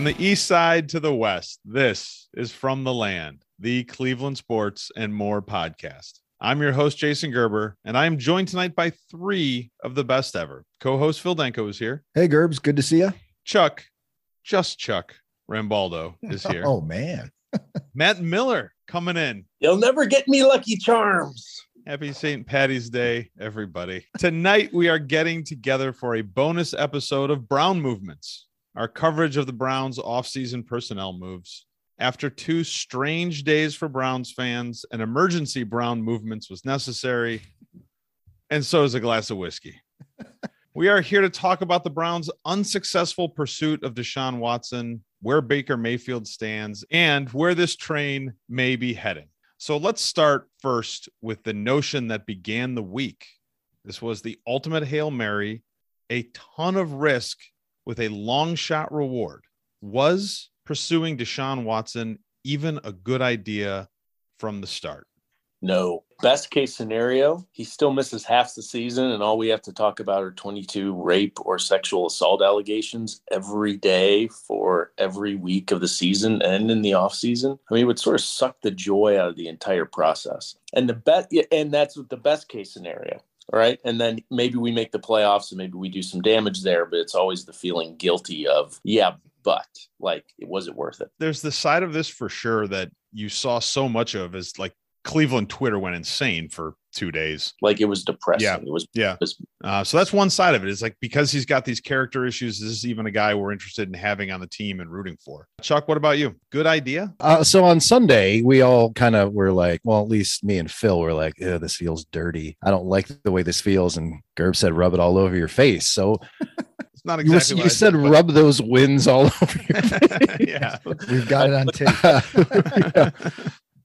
From the east side to the west, this is From the Land, the Cleveland Sports and More podcast. I'm your host, Jason Gerber, and I am joined tonight by three of the best ever. Co host Phil Denko is here. Hey, Gerbs, good to see you. Chuck, just Chuck Rambaldo is here. oh, man. Matt Miller coming in. You'll never get me Lucky Charms. Happy St. Patty's Day, everybody. Tonight, we are getting together for a bonus episode of Brown Movements, our coverage of the Browns' offseason personnel moves. After two strange days for Browns fans, an emergency Brown movements was necessary, and so is a glass of whiskey. we are here to talk about the Browns' unsuccessful pursuit of Deshaun Watson, where Baker Mayfield stands, and where this train may be heading. So let's start first with the notion that began the week. This was the ultimate Hail Mary, a ton of risk with a long shot reward. Was pursuing Deshaun Watson even a good idea from the start? No. Best case scenario, he still misses half the season, and all we have to talk about are 22 rape or sexual assault allegations every day for every week of the season and in the off season. I mean, it would sort of suck the joy out of the entire process. And the best, and that's the best case scenario. Right. And then maybe we make the playoffs and maybe we do some damage there, but it's always the feeling guilty of, yeah, but like it wasn't worth it. There's the side of this for sure that you saw so much of is like Cleveland Twitter went insane for two days. Like it was depressing. Yeah. It was, yeah. it was Uh, so that's one side of it. It's like because he's got these character issues, this is even a guy we're interested in having on the team and rooting for? Chuck, what about you? Good idea? Uh, so on Sunday, we all kind of were like, well, at least me and Phil were like, this feels dirty. I don't like the way this feels. And Gerb said, rub it all over your face. So It's not you, exactly you what I said, did, but- rub those wins all over your face. yeah. We've got it on tape. Yeah.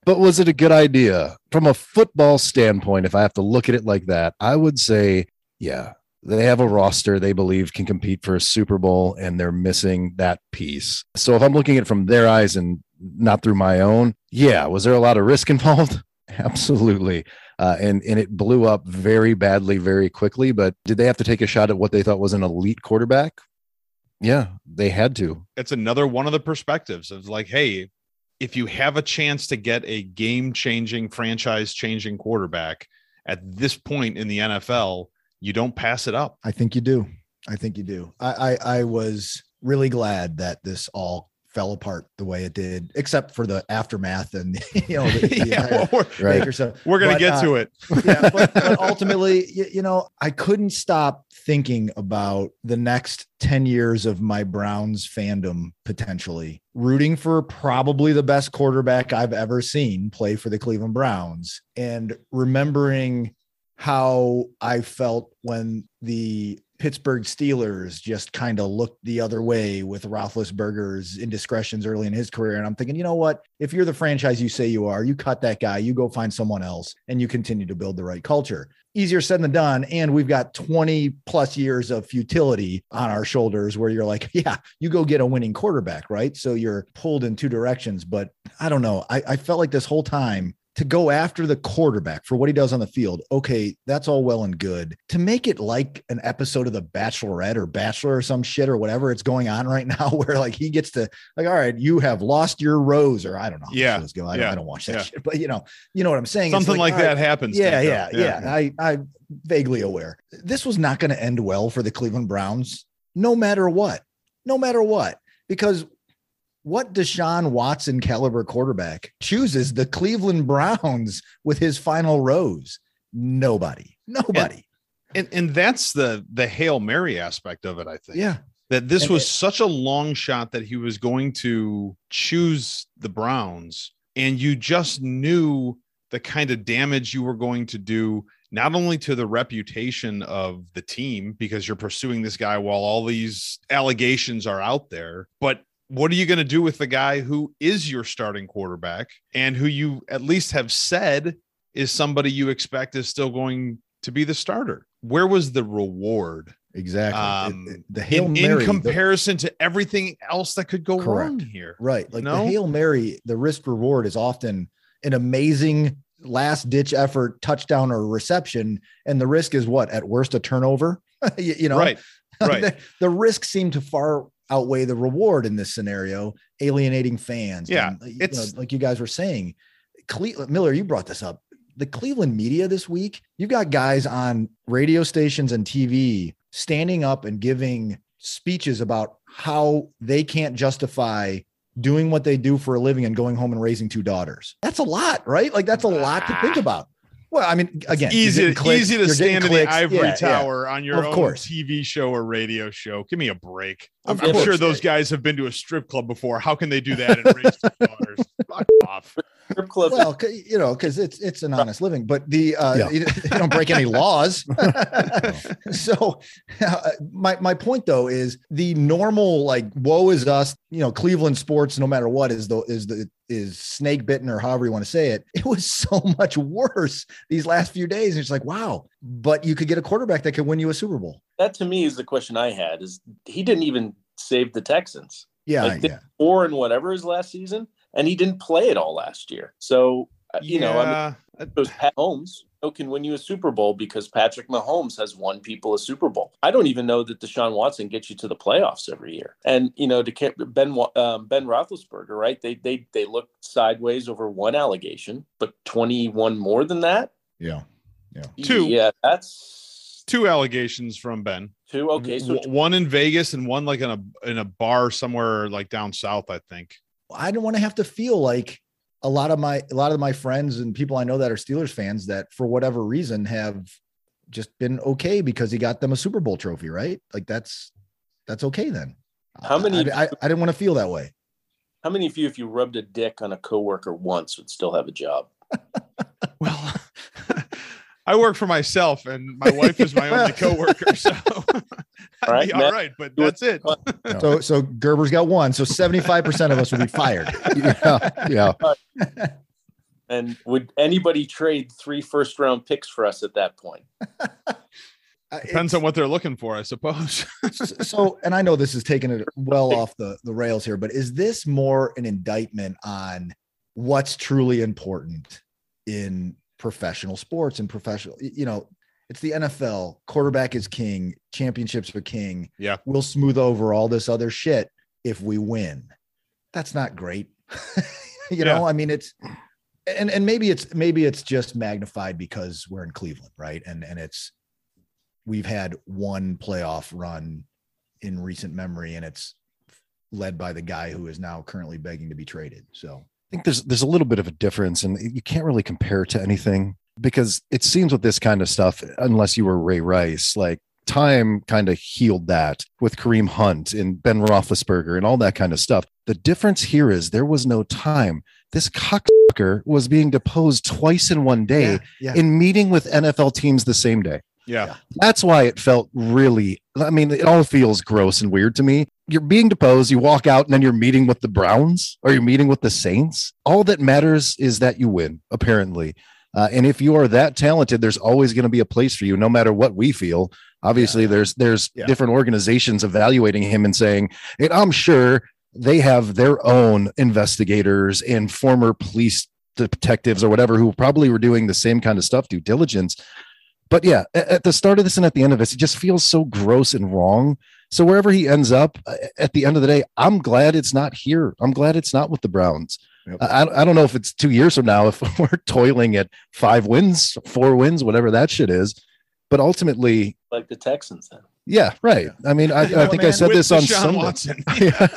But was it a good idea from a football standpoint? If I have to look at it like that, I would say, yeah, they have a roster they believe can compete for a Super Bowl, and they're missing that piece. So if I'm looking at it from their eyes and not through my own, yeah, was there a lot of risk involved? Absolutely. Uh, and and it blew up very badly, very quickly. But did they have to take a shot at what they thought was an elite quarterback? Yeah, they had to. it's another one of the perspectives of like, hey, if you have a chance to get a game changing, franchise changing quarterback at this point in the NFL, you don't pass it up. I think you do. I think you do. I, I I was really glad that this all fell apart the way it did, except for the aftermath and you know the, the yeah, we're, Right. We're gonna But, get uh, to it. yeah, but, but ultimately, you, you know, I couldn't stop thinking about the next 10 years of my Browns fandom potentially rooting for probably the best quarterback I've ever seen play for the Cleveland Browns and remembering how I felt when the Pittsburgh Steelers just kind of looked the other way with Roethlisberger's indiscretions early in his career. And I'm thinking, you know what? If you're the franchise you say you are, you cut that guy, you go find someone else, and you continue to build the right culture. Easier said than done. And we've got 20 plus years of futility on our shoulders where you're like, yeah, you go get a winning quarterback, right? So you're pulled in two directions. But I don't know. I, I felt like this whole time to go after the quarterback for what he does on the field, okay, that's all well and good. To make it like an episode of The Bachelorette or Bachelor or some shit or whatever it's going on right now, where like he gets to like, all right, you have lost your rose, or I don't know. how Yeah, go. I, yeah, don't, I don't watch that yeah. shit, but you know, you know what I'm saying. Something like, all that right, happens. yeah, Denko. yeah, yeah, I, I'm vaguely aware. This was not going to end well for the Cleveland Browns, no matter what. No matter what. Because what Deshaun Watson caliber quarterback chooses the Cleveland Browns with his final rose? Nobody. Nobody. And and that's the the Hail Mary aspect of it, I think. Yeah. that this And was it- such a long shot that he was going to choose the Browns, and you just knew the kind of damage you were going to do, not only to the reputation of the team, because you're pursuing this guy while all these allegations are out there, but what are you going to do with the guy who is your starting quarterback and who you at least have said is somebody you expect is still going to be the starter? Where was the reward Exactly. Um, It- it- the Hail in, Mary. in the- comparison to everything else that could go wrong here. Right. Like No? the Hail Mary, the risk reward is often an amazing last ditch effort touchdown or reception. And the risk is what? At worst, a turnover. you, you know, Right. Right. the, the risk seemed to far outweigh the reward in this scenario, alienating fans. Yeah, and, it's- know, like you guys were saying. Cle- Miller, you brought this up. The Cleveland media this week, you've got guys on radio stations and TV standing up and giving speeches about how they can't justify doing what they do for a living and going home and raising two daughters. That's a lot, right? Like that's a lot to think Ah. about. Well, I mean, again, you're easy, clicks, easy to stand in the ivory Yeah, yeah. tower on your Of own course. TV show or radio show. Give me a break. I'm, I'm sure those guys have been to a strip club before. How can they do that and raise two daughters? Fuck off. Strip club. Well, c- you know, because it's it's an honest living, but the uh, Yeah. you, you don't break any laws. so, uh, my my point though is the normal like woe is us. You know, Cleveland sports, no matter what, is the is the is snake bitten or however you want to say it. It was so much worse these last few days. And it's like wow, but you could get a quarterback that could win you a Super Bowl. That to me is the question I had. Is he didn't even save the Texans Yeah, Like, yeah. four and whatever his last season, and he didn't play it all last year. So uh, you know, I mean, it was Pat Mahomes who can win you a Super Bowl because Patrick Mahomes has won people a Super Bowl. I don't even know that Deshaun Watson gets you to the playoffs every year. And you know, to Ben um, Ben Roethlisberger, right? They they they look sideways over one allegation, but twenty one more than that. Yeah, yeah. Two. Yeah, that's two allegations from Ben. two. Okay, so W- one in Vegas and one like in a in a bar somewhere like down south, I think. I don't want to have to feel like a lot of my a lot of my friends and people I know that are Steelers fans that for whatever reason have just been okay because he got them a Super Bowl trophy, right? Like that's that's okay then. How many- I, I, I didn't want to feel that way. how many of you, if you rubbed a dick on a coworker once, would still have a job? Well, I work for myself, and my wife is my only coworker, so I'd right, be all But that's it. So so Gerber's got one. So 75% of us would be fired. yeah, yeah. And would anybody trade three first round picks for us at that point? Uh, Depends on what they're looking for, I suppose. so and I know this is taking it well off the, the rails here, but is this more an indictment on what's truly important in professional sports and professional, you know, it's the NFL, quarterback is king, championships are king. Yeah. We'll smooth over all this other shit if we win. That's not great. you know, I mean it's and and maybe it's maybe it's just magnified because we're in Cleveland, right? And and it's we've had one playoff run in recent memory, and it's led by the guy who is now currently begging to be traded. So think there's there's a little bit of a difference, and you can't really compare it to anything because it seems with this kind of stuff, unless you were Ray Rice, like time kind of healed that with Kareem Hunt and Ben Roethlisberger and all that kind of stuff. The difference here is there was no time. This cocksucker was being deposed twice in one day yeah, yeah. in meeting with NFL teams the same day. yeah. That's why it felt really, I mean, it all feels gross and weird to me. You're being deposed, you walk out, and then you're meeting with the Browns or you're meeting with the Saints. All that matters is that you win, apparently. Uh, and if you are that talented, there's always going to be a place for you, no matter what we feel. Obviously, Yeah. there's there's Yeah. different organizations evaluating him and saying, and I'm sure they have their own investigators and former police detectives or whatever who probably were doing the same kind of stuff, due diligence but yeah, at the start of this and at the end of this, it just feels so gross and wrong. So wherever he ends up, uh, at the end of the day, I'm glad it's not here. I'm glad it's not with the Browns. Yep. I, I don't know if it's two years from now if we're toiling at five wins, four wins, whatever that shit is. But ultimately, Like the Texans then. yeah, right. I mean, I, You know I what, think I said With this on Deshaun Sunday. Watson. Yeah.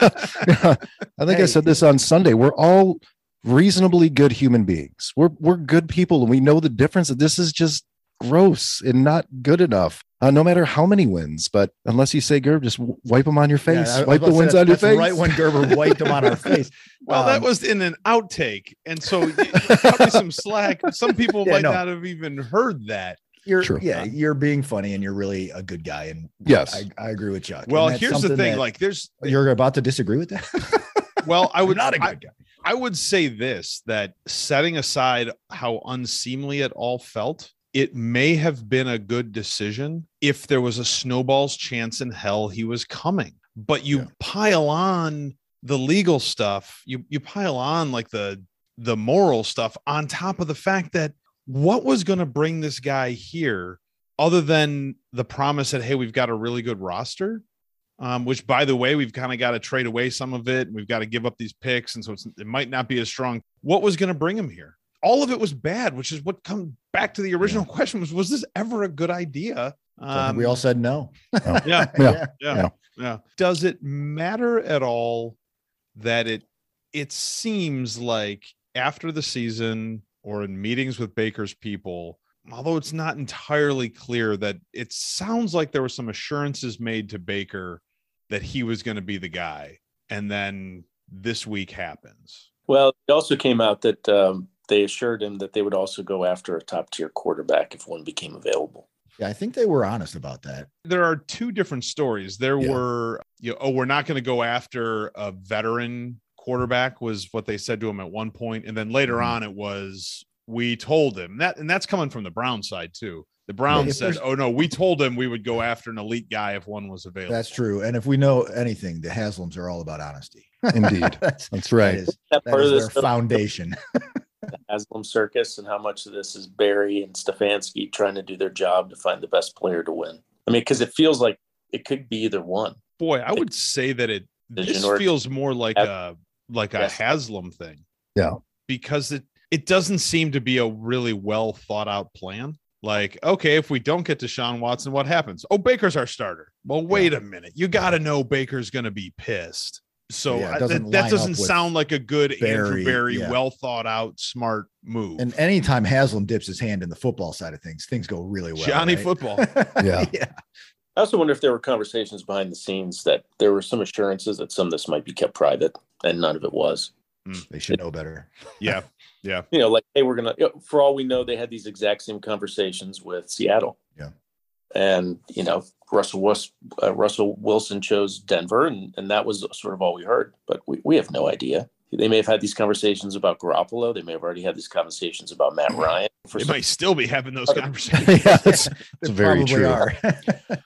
Yeah. I think I said this on Sunday. We're all reasonably good human beings. We're we're good people, and we know the difference. That this is just gross and not good enough. Uh, no matter how many wins, but unless you say Gerb, just wipe them on your face. Yeah, wipe the wins that- on your face. Right when Gerber wiped them on our face. Well, that Um, was in an outtake, and so you- cut me some slack. Some people Yeah, might no. not have even heard that. you're True. yeah, you're being funny and you're really a good guy. And Yes. I, I agree with Chuck. Well, here's the thing: like, there's you're about to disagree with that. well, I would not a I- good guy. I would say this that setting aside how unseemly it all felt, it may have been a good decision if there was a snowball's chance in hell he was coming. But you Yeah. pile on the legal stuff, you you pile on like the the moral stuff on top of the fact that what was going to bring this guy here other than the promise that hey, we've got a really good roster? um, which by the way, we've kind of got to trade away some of it. And we've got to give up these picks. And so it might not be as strong. What was going to bring him here? All of it was bad, which is what comes back to the original yeah. question was, was this ever a good idea? Um, we all said no. yeah, yeah, yeah, yeah, yeah. Does it matter at all that it, it seems like after the season or in meetings with Baker's people, although it's not entirely clear that it sounds like there were some assurances made to Baker that he was going to be the guy. And then this week happens. Well, it also came out that um, they assured him that they would also go after a top tier quarterback if one became available. Yeah, I think they were honest about that. There are two different stories. There yeah. were, you know, oh, we're not going to go after a veteran quarterback, was what they said to him at one point, and then later mm-hmm. on it was we told him that, and that's coming from the Brown side too. The Browns said, "Oh no, we told him we would go after an elite guy if one was available." That's true. And if we know anything, the Haslams are all about honesty. Indeed, that's, that's right. That is, that that is their foundation. the Haslam circus, and how much of this is Berry and Stefanski trying to do their job to find the best player to win. I mean, because it feels like it could be either one. Boy, I would say that it this feels more like a like a yes. Haslam thing. Yeah, because it it doesn't seem to be a really well thought out plan. Like, okay, if we don't get Deshaun Watson, what happens? Oh, Baker's our starter. Well, wait yeah. a minute. You got to know Baker's going to be pissed. So yeah, that, that doesn't sound like a good Berry, Andrew Berry, yeah. well thought out, smart move. And anytime Haslam dips his hand in the football side of things, things go really well. Johnny right? football. yeah. yeah. I also wonder if there were conversations behind the scenes that there were some assurances that some of this might be kept private, and none of it was. Mm. They should know better. yeah. Yeah. You know, like, hey, we're going to, for all we know, they had these exact same conversations with Seattle. Yeah. And, you know, Russell, uh, Russell Wilson chose Denver, and, and that was sort of all we heard. But we, we have no idea. They may have had these conversations about Garoppolo. They may have already had these conversations about Matt Ryan. For they some- might still be having those conversations. yeah, that's, that's very true.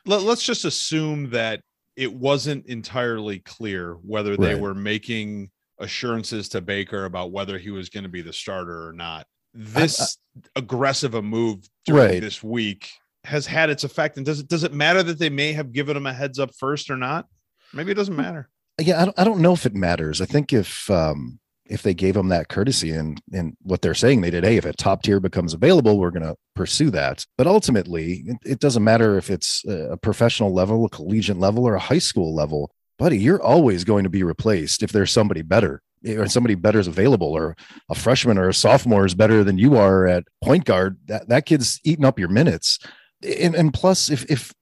Let, let's just assume that it wasn't entirely clear whether they right. were making assurances to Baker about whether he was going to be the starter or not. This I, I, aggressive a move during right. this week has had its effect. And does it does it matter that they may have given him a heads up first or not? Maybe it doesn't matter. Yeah, I don't, I don't know if it matters. I think if um if they gave him that courtesy and and what they're saying they did, hey, if a top tier becomes available, we're going to pursue that. But ultimately, it, it doesn't matter if it's a professional level, a collegiate level, or a high school level buddy, you're always going to be replaced if there's somebody better or somebody better is available or a freshman or a sophomore is better than you are at point guard. That, that kid's eating up your minutes. And, and plus, if, if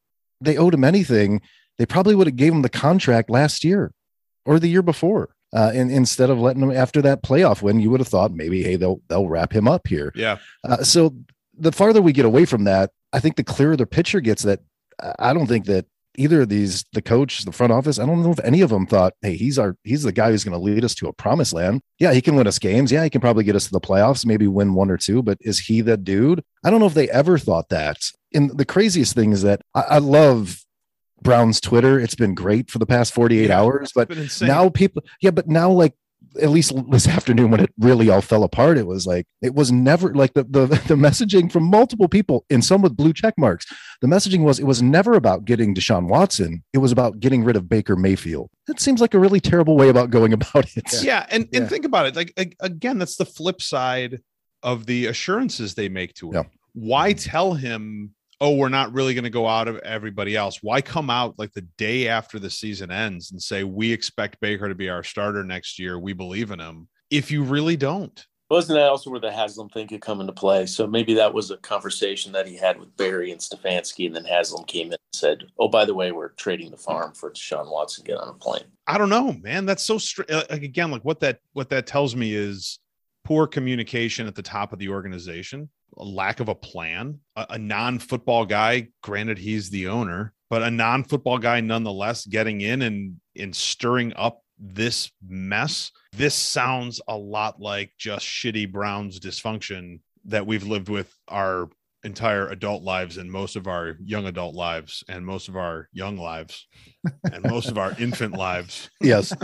they owed him anything, they probably would have gave him the contract last year or the year before. Uh, and instead of letting him after that playoff win, you would have thought maybe, hey, they'll they'll wrap him up here. Yeah. Uh, so the farther we get away from that, I think the clearer the picture gets. That I don't think that either of these, the coach, the front office, I don't know if any of them thought, hey, he's our he's the guy who's going to lead us to a promised land. Yeah, he can win us games. Yeah, he can probably get us to the playoffs, maybe win one or two, but is he the dude? I don't know if they ever thought that. And the craziest thing is that I, I love Brown's Twitter. It's been great for the past 48 yeah, hours, but now people, yeah, but now like at least this afternoon when it really all fell apart, it was like it was never like the the, the messaging from multiple people and some with blue check marks. The messaging was it was never about getting Deshaun Watson. It was about getting rid of Baker Mayfield. That seems like a really terrible way about going about it. Yeah, yeah and and yeah. think about it. Like again, that's the flip side of the assurances they make to him. Yeah. Why tell him oh, we're not really going to go out of everybody else. Why come out like the day after the season ends and say, we expect Baker to be our starter next year? We believe in him if you really don't? Wasn't that also where the Haslam thing could come into play? So maybe that was a conversation that he had with Berry and Stefanski, and then Haslam came in and said, "Oh, by the way, we're trading the farm for Deshaun Watson. Get on a plane." I don't know, man. That's so str- uh, like again, like what that what that tells me is poor communication at the top of the organization a lack of a plan, a, a non football guy, granted, he's the owner, but a non football guy nonetheless getting in and, and stirring up this mess. This sounds a lot like just shitty Browns dysfunction that we've lived with our entire adult lives and most of our young adult lives and most of our young lives and most of our infant lives. Yes.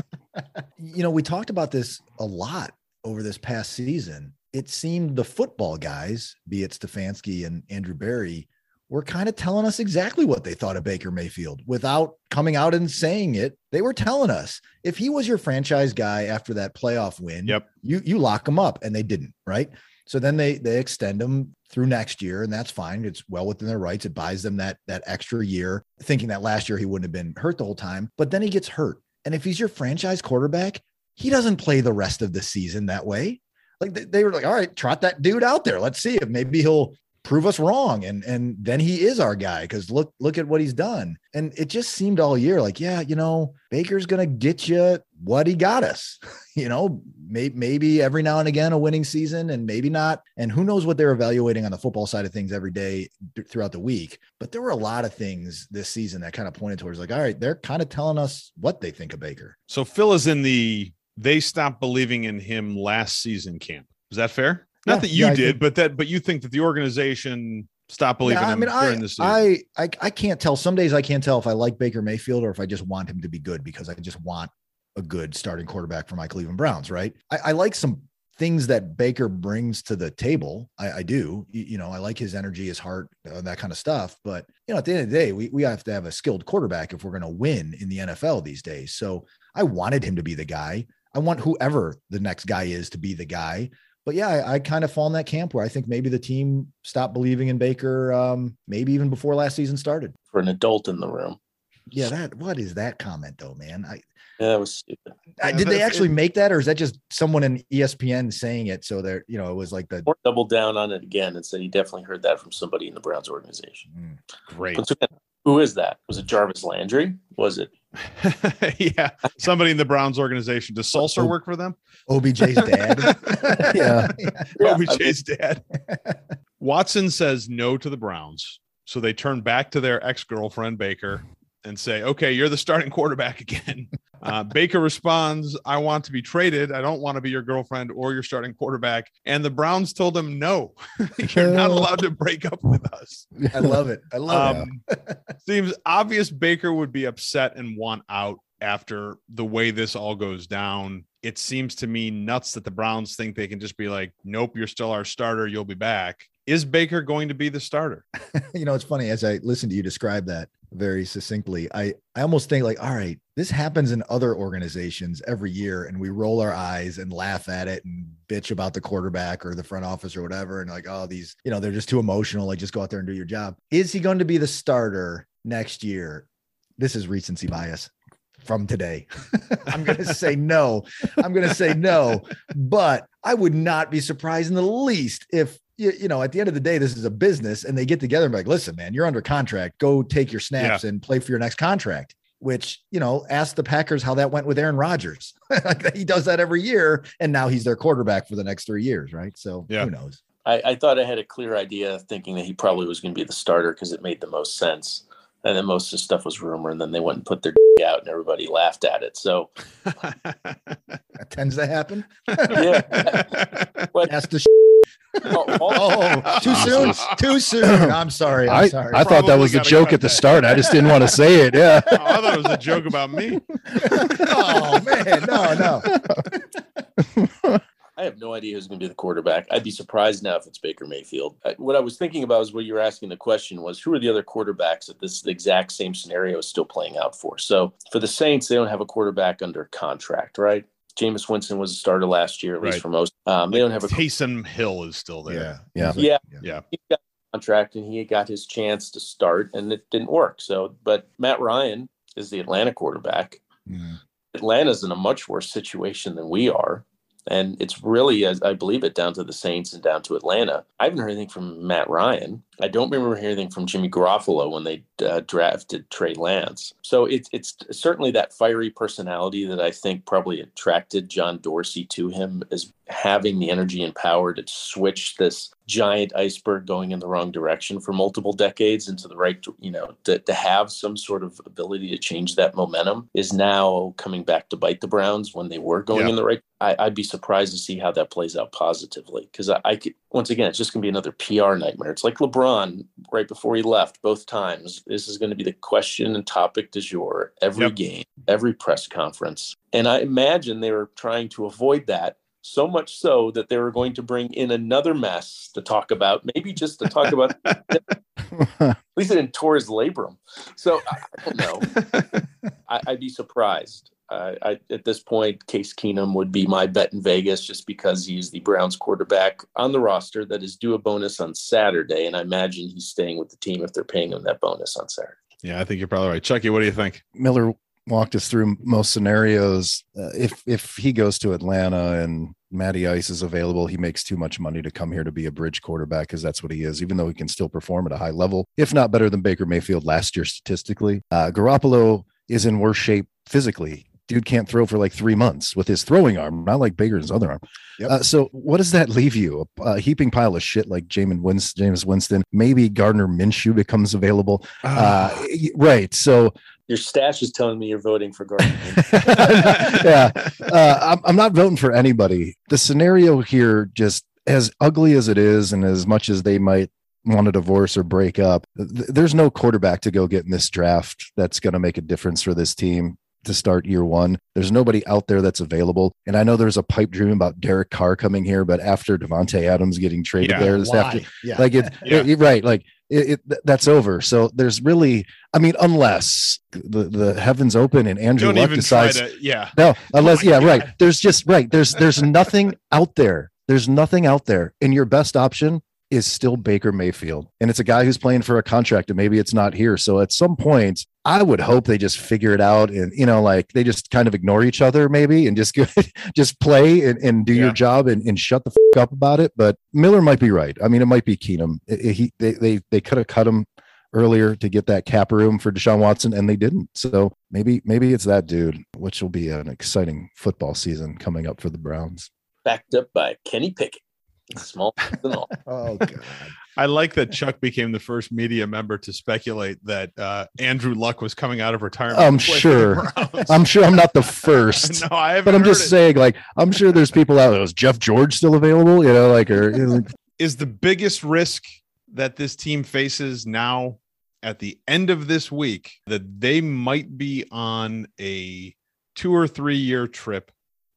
you know, we talked about this a lot over this past season it seemed the football guys, be it Stefanski and Andrew Berry, were kind of telling us exactly what they thought of Baker Mayfield without coming out and saying it. They were telling us if he was your franchise guy after that playoff win, Yep. you you lock him up, and they didn't, right? So then they they extend him through next year, and that's fine. It's well within their rights. It buys them that that extra year, thinking that last year he wouldn't have been hurt the whole time. But then he gets hurt, and if he's your franchise quarterback, he doesn't play the rest of the season that way. Like they, they were like, all right, trot that dude out there. Let's see if maybe he'll prove us wrong. And and then he is our guy because look look at what he's done. And it just seemed all year like yeah you know baker's gonna get you what he got us. You know may, maybe every now and again a winning season and maybe not. And who knows what they're evaluating on the football side of things every day th- throughout the week. But there were a lot of things this season that kind of pointed towards like all right they're kind of telling us what they think of baker. So Phil is in the they stopped believing in him last season camp. Is that fair? Not Yeah, that you yeah, did, think- but that but you think that the organization stopped believing Yeah, I him mean, during I, the season. I, I, I can't tell. Some days I can't tell if I like Baker Mayfield or if I just want him to be good because I just want a good starting quarterback for my Cleveland Browns. Right? I, I like some things that Baker brings to the table. I, I do. You, you know, I like his energy, his heart, uh, that kind of stuff. But you know, at the end of the day, we we have to have a skilled quarterback if we're going to win in the NFL these days. So I wanted him to be the guy. I want whoever the next guy is to be the guy but yeah, I, I, kind of fall in that camp where I think maybe the team stopped believing in Baker, um, maybe even before last season started. For an adult in the room. Yeah, that what is that comment though, man? I, Yeah, that was stupid. I did they actually make that, or is that just someone in ESPN saying it? So they're, you know, it was like the Or doubled down on it again and said he definitely heard that from somebody in the Browns organization. Mm. Great. Again, who is that? Was it Jarvis Landry? Was it? yeah. Somebody in the Browns organization. Does Sulcer Oh. work for them? OBJ's dad. Yeah. Yeah, OBJ's dad. Watson says no to the Browns. So they turn back to their ex girlfriend, Baker, and say, okay, you're the starting quarterback again. Uh, Baker responds, I want to be traded. I don't want to be your girlfriend or your starting quarterback. And the Browns told him, no, you're not allowed to break up with us. I love it. I love it. Um, seems obvious Baker would be upset and want out after the way this all goes down. It seems to me nuts that the Browns think they can just be like, nope, you're still our starter. You'll be back. Is Baker going to be the starter? you know, it's funny as I listen to you describe that very succinctly. I I almost think like, all right, this happens in other organizations every year, and we roll our eyes and laugh at it and bitch about the quarterback or the front office or whatever, and like, oh, these, you know, they're just too emotional. Like, just go out there and do your job. Is he going to be the starter next year? This is recency bias from today. I'm going to say no. I'm going to say no, but I would not be surprised in the least if you, you know, at the end of the day, this is a business and they get together and be like, listen, man, you're under contract. Go take your snaps and play for your next contract. Which, you know, ask the Packers how that went with Aaron Rodgers. like he does that every year. And now he's their quarterback for the next three years, right? So Yeah. who knows? I, I thought I had a clear idea thinking that he probably was going to be the starter because it made the most sense. And then most of the stuff was rumor, and then they went and put their out, and everybody laughed at it. So That tends to happen. Yeah. But Ask the all- all- Oh, oh too soon. Too soon. I'm sorry. I'm I, sorry. I thought that was a joke at the that. start. I just didn't want to say it. Yeah. Oh, I thought it was a joke about me. oh man, no, no. I have no idea who's going to be the quarterback. I'd be surprised now if it's Baker Mayfield. I- What I was thinking about is what you were asking the question was who are the other quarterbacks that this exact same scenario is still playing out for? So for the Saints, they don't have a quarterback under contract, right? Jameis Winston was a starter last year, at least Right. for most. Um, they don't have a Taysom Hill is still there. Yeah. Yeah. Yeah. Yeah. he got a contract and he got his chance to start and it didn't work. So, but Matt Ryan is the Atlanta quarterback. Mm. Atlanta's in a much worse situation than we are. And it's really, as I believe it, down to the Saints and down to Atlanta. I haven't heard anything from Matt Ryan. I don't remember hearing anything from Jimmy Garoppolo when they uh, drafted Trey Lance. So it's it's certainly that fiery personality that I think probably attracted John Dorsey to him as having the energy and power to switch this giant iceberg going in the wrong direction for multiple decades into the right, you know, to, to have some sort of ability to change that momentum is now coming back to bite the Browns when they were going Yeah. in the right. I, I'd be surprised to see how that plays out positively because I, I could, once again, it's just going to be another PR nightmare. It's like LeBron right before he left both times. This is going to be the question and topic du jour every Yep. game, every press conference. And I imagine they were trying to avoid that So much so that they were going to bring in another mess to talk about, maybe just to talk about. at least it didn't tore his labrum. So I don't know. I, would be surprised. I, at this point, Case Keenum would be my bet in Vegas just because he's the Browns quarterback on the roster that is due a bonus on Saturday. And I imagine he's staying with the team if they're paying him that bonus on Saturday. Yeah, I think you're probably right. Chucky, what do you think? Miller walked us through most scenarios. Uh, if if he goes to Atlanta and Matty Ice is available, he makes too much money to come here to be a bridge quarterback because that's what he is. Even though he can still perform at a high level, if not better than Baker Mayfield last year statistically. Uh, Garoppolo is in worse shape physically dude can't throw for like three months with his throwing arm, not like Baker's other arm. Yep. Uh, so what does that leave you? A, a, heaping pile of shit like Jamin Winston, Jameis Winston. Maybe Gardner Minshew becomes available. Uh, ah. right. So your stash is telling me you're voting for Gardner. yeah, uh, I'm, I'm not voting for anybody. The scenario here, just as ugly as it is, and as much as they might want to divorce or break up. There's no quarterback to go get in this draft that's going to make a difference for this team to start year one. There's nobody out there that's available. And I know there's a pipe dream about Derek Carr coming here, but after Davante Adams getting traded yeah, there this after, yeah. like it, yeah. it, right, like it, it, that's over. So there's really, I mean, unless the, the heavens open and Andrew Luck decides, to, yeah, no, unless, oh yeah, God. right. There's just right. There's there's nothing out there. There's nothing out there, and your best option is still Baker Mayfield. And it's a guy who's playing for a contract and maybe it's not here. So at some point, I would hope they just figure it out and you know, like they just kind of ignore each other maybe and just go, just play and, and do yeah. your job and, and shut the fuck up about it. But Miller might be right. I mean, it might be Keenum. It, he they they, they could have cut him earlier to get that cap room for Deshaun Watson and they didn't. So maybe maybe it's that dude, which will be an exciting football season coming up for the Browns. Backed up by Kenny Pickett. Small oh god. I like that Chuck became the first media member to speculate that uh, Andrew Luck was coming out of retirement. I'm sure. I'm sure I'm not the first. no, I have But I'm just it. saying, like, I'm sure there's people out there. Is Jeff George still available? You know, like, or you know, is the biggest risk that this team faces now at the end of this week that they might be on a two or three year trip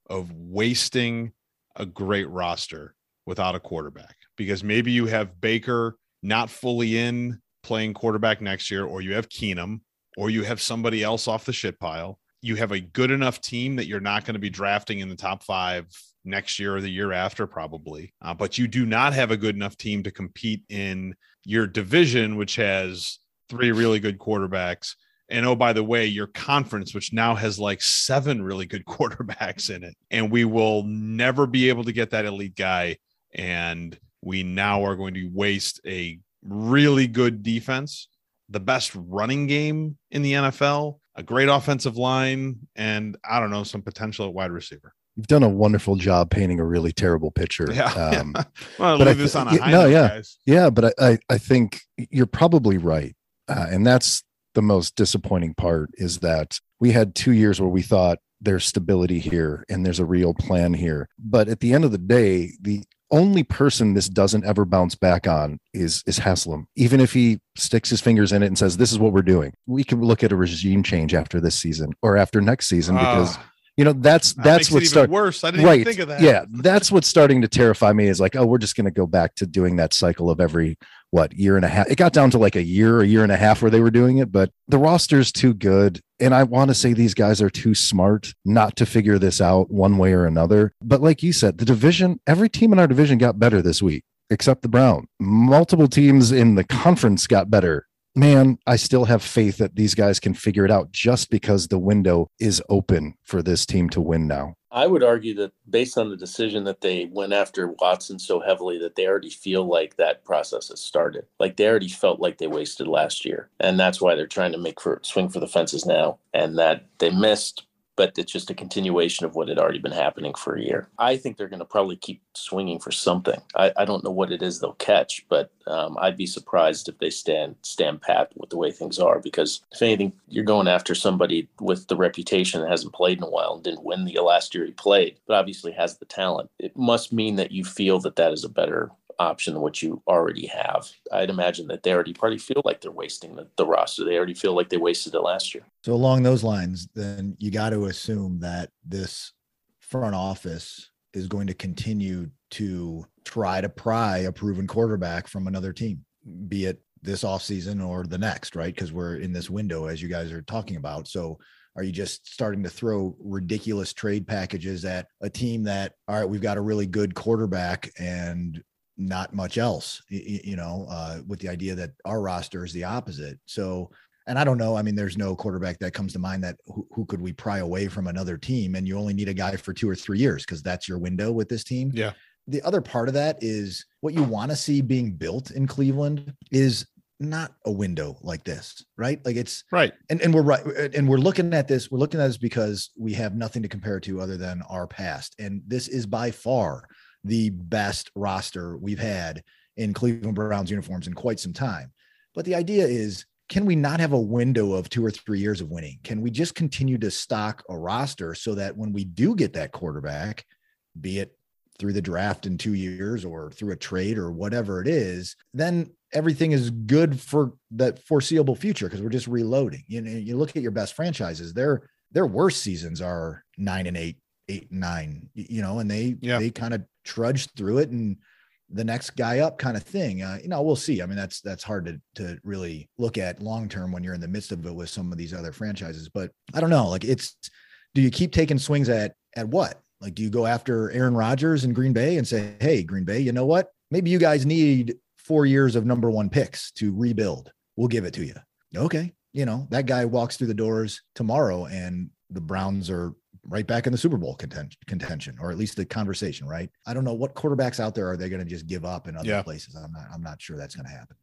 of wasting a great roster without a quarterback because maybe you have Baker not fully in playing quarterback next year, or you have Keenum, or you have somebody else off the shit pile. You have a good enough team that you're not going to be drafting in the top five next year or the year after, probably. Uh, but you do not have a good enough team to compete in your division, which has three really good quarterbacks. And oh, by the way, your conference, which now has like seven really good quarterbacks in it, and we will never be able to get that elite guy and we now are going to waste a really good defense, the best running game in the NFL, a great offensive line, and I don't know, some potential at wide receiver. You've done a wonderful job painting a really terrible picture. Yeah. Um, well, leave I, this on a high no, note, yeah, guys. yeah, but I, I, I think you're probably right, uh, and that's the most disappointing part is that we had two years where we thought there's stability here and there's a real plan here, but at the end of the day, the only person this doesn't ever bounce back on is is Haslam. Even if he sticks his fingers in it and says, "This is what we're doing," we can look at a regime change after this season or after next season ah. because. Uh, you know that's that that's what's starting worse. I didn't right. think of that. Yeah, that's what's starting to terrify me. Is like, oh, we're just going to go back to doing that cycle of every what year and a half. It got down to like a year, a year and a half where they were doing it, but the roster's too good. And I want to say these guys are too smart not to figure this out one way or another. But like you said, the division, every team in our division got better this week, except the Brown. Multiple teams in the conference got better. Man, I still have faith that these guys can figure it out just because the window is open for this team to win now. I would argue that based on the decision that they went after Watson so heavily, that they already feel like that process has started. Like they already felt like they wasted last year, and that's why they're trying to make for swing for the fences now, and that they missed but it's just a continuation of what had already been happening for a year. I think they're going to probably keep swinging for something. I, I don't know what it is they'll catch, but um, I'd be surprised if they stand stand pat with the way things are. Because if anything, you're going after somebody with the reputation that hasn't played in a while and didn't win the last year he played, but obviously has the talent. It must mean that you feel that that is a better option than what you already have. I'd imagine that they already probably feel like they're wasting the, the roster. They already feel like they wasted it last year. So along those lines, then you got to assume that this front office is going to continue to try to pry a proven quarterback from another team, be it this offseason or the next, right? Because we're in this window, as you guys are talking about. So are you just starting to throw ridiculous trade packages at a team that, all right, we've got a really good quarterback and not much else, you know, uh, with the idea that our roster is the opposite. So, and I don't know. I mean, there's no quarterback that comes to mind that who, who could we pry away from another team, and you only need a guy for two or three years because that's your window with this team. Yeah. The other part of that is what you want to see being built in Cleveland is not a window like this, right? Like it's right. And and we're right. And we're looking at this. We're looking at this because we have nothing to compare to other than our past. And this is by far the best roster we've had in Cleveland Browns uniforms in quite some time. But the idea is can we not have a window of two or three years of winning? Can we just continue to stock a roster so that when we do get that quarterback, be it through the draft in two years or through a trade or whatever it is, then everything is good for that foreseeable future because we're just reloading. You know, you look at your best franchises, their their worst seasons are nine and eight, eight and nine, you know, and they yeah. they kind of trudge through it and the next guy up kind of thing. Uh, you know, we'll see. I mean, that's that's hard to to really look at long term when you're in the midst of it with some of these other franchises. But I don't know. Like, it's do you keep taking swings at at what? Like, do you go after Aaron Rodgers in Green Bay and say, "Hey, Green Bay, you know what? Maybe you guys need four years of number one picks to rebuild. We'll give it to you." Okay, you know that guy walks through the doors tomorrow, and the Browns are right back in the Super Bowl contention, contention, or at least the conversation, right? I don't know what quarterbacks out there are they going to just give up in other yeah. places. I'm not, I'm not sure that's going to happen.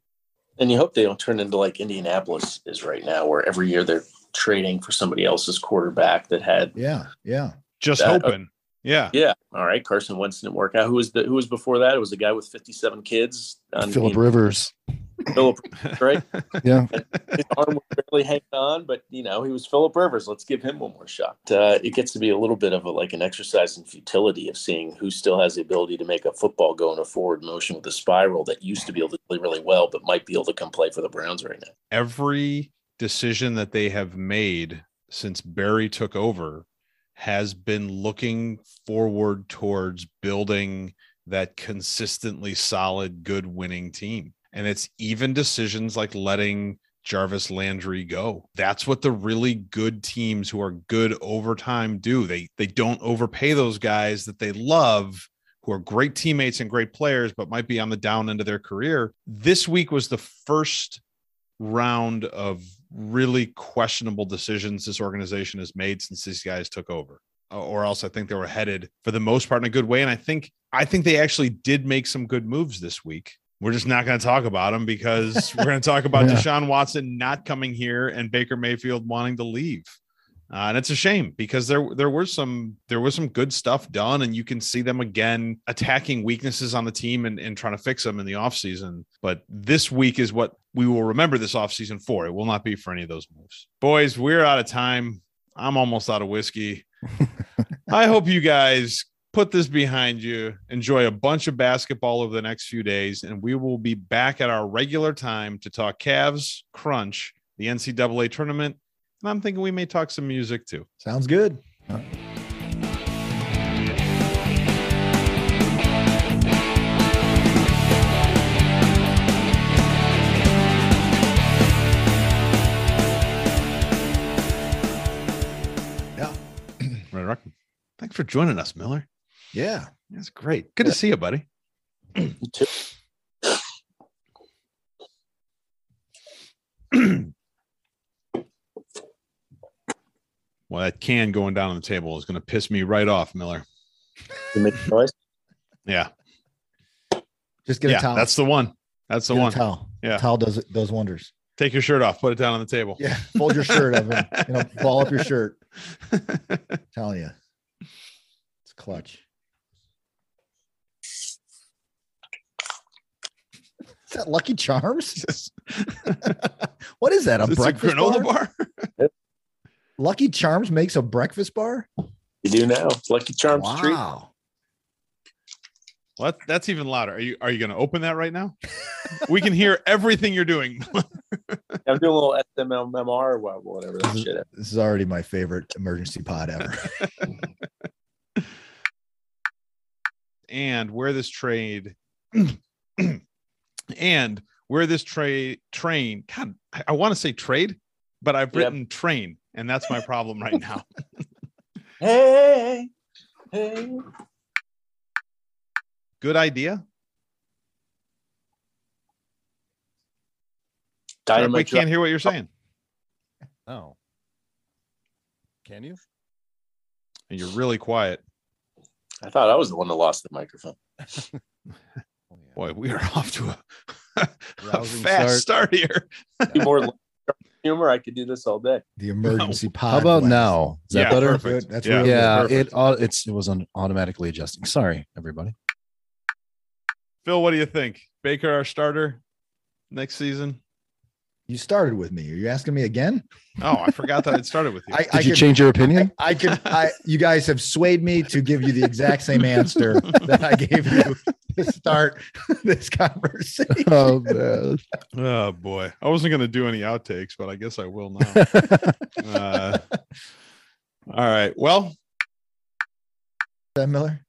And you hope they don't turn into like Indianapolis is right now, where every year they're trading for somebody else's quarterback that had. Yeah, yeah. Just that, uh, hoping. Yeah. Yeah. All right. Carson Wentz didn't work out. Who was the who was before that? It was a guy with 57 kids. On, Philip Rivers. Philip, right? yeah. His arm was barely hanging on, but you know, he was Philip Rivers. Let's give him one more shot. Uh, it gets to be a little bit of a like an exercise in futility of seeing who still has the ability to make a football go in a forward motion with a spiral that used to be able to play really well, but might be able to come play for the Browns right now. Every decision that they have made since Berry took over has been looking forward towards building that consistently solid, good winning team. And it's even decisions like letting Jarvis Landry go. That's what the really good teams who are good overtime do. They they don't overpay those guys that they love who are great teammates and great players but might be on the down end of their career. This week was the first round of really questionable decisions this organization has made since these guys took over or else I think they were headed for the most part in a good way. And I think I think they actually did make some good moves this week. We're just not going to talk about them because we're going to talk about yeah. Deshaun Watson not coming here and Baker Mayfield wanting to leave. Uh, and it's a shame because there there was some there was some good stuff done, and you can see them again attacking weaknesses on the team and, and trying to fix them in the offseason. But this week is what we will remember this offseason for. It will not be for any of those moves. Boys, we're out of time. I'm almost out of whiskey. I hope you guys put this behind you, enjoy a bunch of basketball over the next few days, and we will be back at our regular time to talk Cavs, Crunch, the NCAA tournament. And I'm thinking we may talk some music too. Sounds good. Yeah. Thanks for joining us, Miller. Yeah, that's great. Good yeah. to see you, buddy. well, that can going down on the table is going to piss me right off, Miller. You make noise. Yeah. Just get yeah, a towel. That's the one. That's the get one. towel. Yeah. towel does it does wonders. Take your shirt off. Put it down on the table. Yeah. Fold your shirt up. And, you know, ball up your shirt. telling you it's clutch. That Lucky Charms? what is that? A is breakfast a granola bar? bar? Lucky Charms makes a breakfast bar. You do now. It's Lucky Charms wow. treat. Well, that's even louder. Are you are you going to open that right now? we can hear everything you're doing. I'm doing a little ASMR or whatever that shit. This is already my favorite emergency pod ever. and where this trade and where this trade train God, I, I want to say trade, but I've Yep. written train, and that's my problem right now. Hey, hey. Good idea. we can't hear what you're oh. saying. Oh. Can you? And you're really quiet. I thought I was the one that lost the microphone. Boy, we are off to a, a fast start, here. Be more humor. I could do this all day. The emergency pod. How about blast. now? Is that Yeah, better? perfect. Good. That's Yeah. really Yeah, good. it au- it's it was un- automatically adjusting. Sorry, everybody. Phil, what do you think? Baker, our starter next season? You started with me. Are you asking me again? Oh, I forgot that it started with you. I, Did I you could- change your opinion? I could. I you guys have swayed me to give you the exact same answer that I gave you to start this conversation. oh man. oh boy, I wasn't going to do any outtakes, but I guess I will now. Uh, all right. Well, That Miller.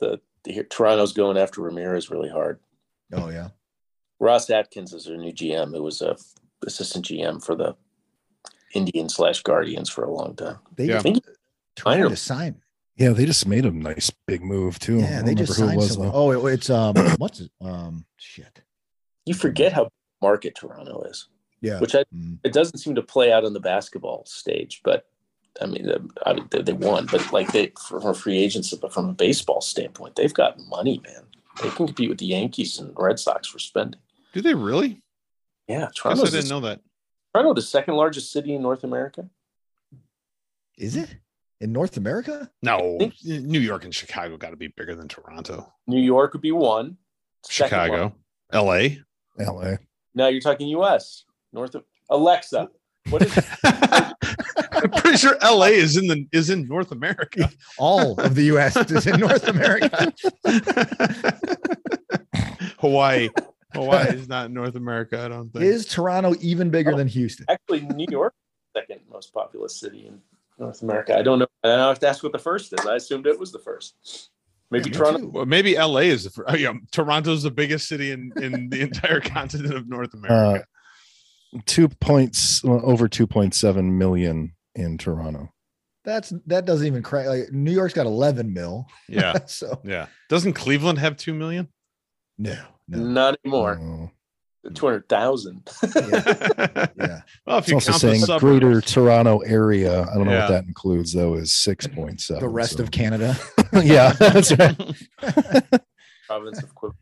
The, the Toronto's going after Ramirez really hard. Oh yeah. Ross Atkins is their new GM, who was a assistant GM for the Indians slash Guardians for a long time. They Yeah. just Think- trying to sign. Yeah, they just made a nice big move too. Yeah, they just signed it someone. though. Oh, it- it's um, what's it? Um, shit. You forget how market Toronto is, Yeah. which I, Mm. it doesn't seem to play out on the basketball stage. But I mean, uh, I they, they won, but like they from a free agents, but from a baseball standpoint, they've got money, man. They can compete with the Yankees and Red Sox for spending. Do they really? Yeah, I guess I didn't the, know that. Toronto, the second largest city in North America. Is it in North America? No, think- New York and Chicago got to be bigger than Toronto. New York would be one. Chicago, largest. L.A. LA. Now you're talking U.S. North of Alexa. What is I'm pretty sure L.A. is in the is in North America. All of the U.S. is in North America. Hawaii, Hawaii is not North America. I don't think. Is Toronto even bigger Oh. than Houston? actually New York second most populous city in North America? I don't know. I don't know if that's what the first is. I assumed it was the first. Maybe Yeah, Toronto. Well, maybe LA is the first. Oh, yeah, Toronto's the biggest city in, in the entire continent of North Uh, America. two points well, over 2.7 million in Toronto. That's that doesn't even crack. Like New York's got 11 mil. yeah, so yeah. Doesn't Cleveland have two million? no, no. Not anymore. Oh. Two hundred thousand. Yeah. well, if It's you also count saying the greater Toronto area. I don't know Yeah. what that includes though, is 6.7. The rest so- of Canada. yeah, that's right. Province of Quebec.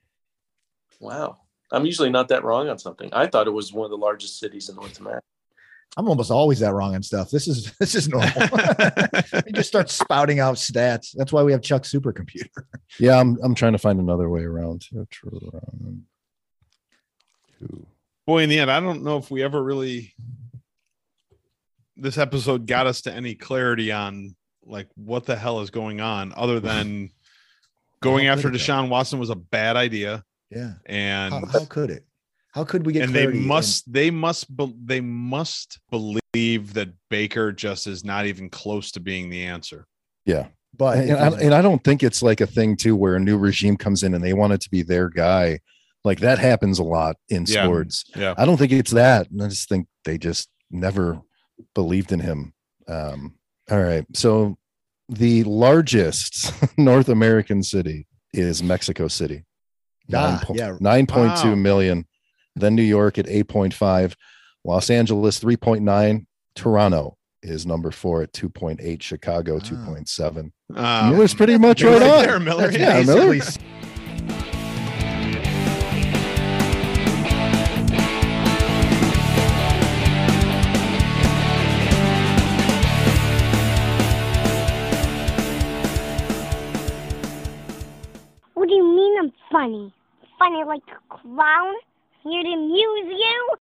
Wow. I'm usually not that wrong on something. I thought it was one of the largest cities in North America. I'm almost always that wrong on stuff. This is this is normal. you just start spouting out stats. That's why we have Chuck's supercomputer. Yeah, I'm I'm trying to find another way around to Toronto. Two. Boy, in the end, I don't know if we ever really. This episode got us to any clarity on like what the hell is going on, other than going after Deshaun Watson was a bad idea, Yeah. and How, how could it? How could we get and they clarity in- must they must be, they must believe that Baker just is not even close to being the answer. Yeah. but and, I, and I don't think it's like a thing too where a new regime comes in and they want it to be their guy. Like that happens a lot in Yeah. sports. Yeah. I don't think it's that. I just think they just never believed in him. Um, all right. So the largest North American city is Mexico City. Ah, po- yeah. 9.2 Wow. million. Then New York at 8.5. Los Angeles 3.9. Toronto is number four at 2.8. Chicago 2.7. Um, Miller's pretty much right right on. there, Miller. That's Yeah, Yeah, Miller. What do you mean I'm funny? Funny like a clown? Here to amuse you?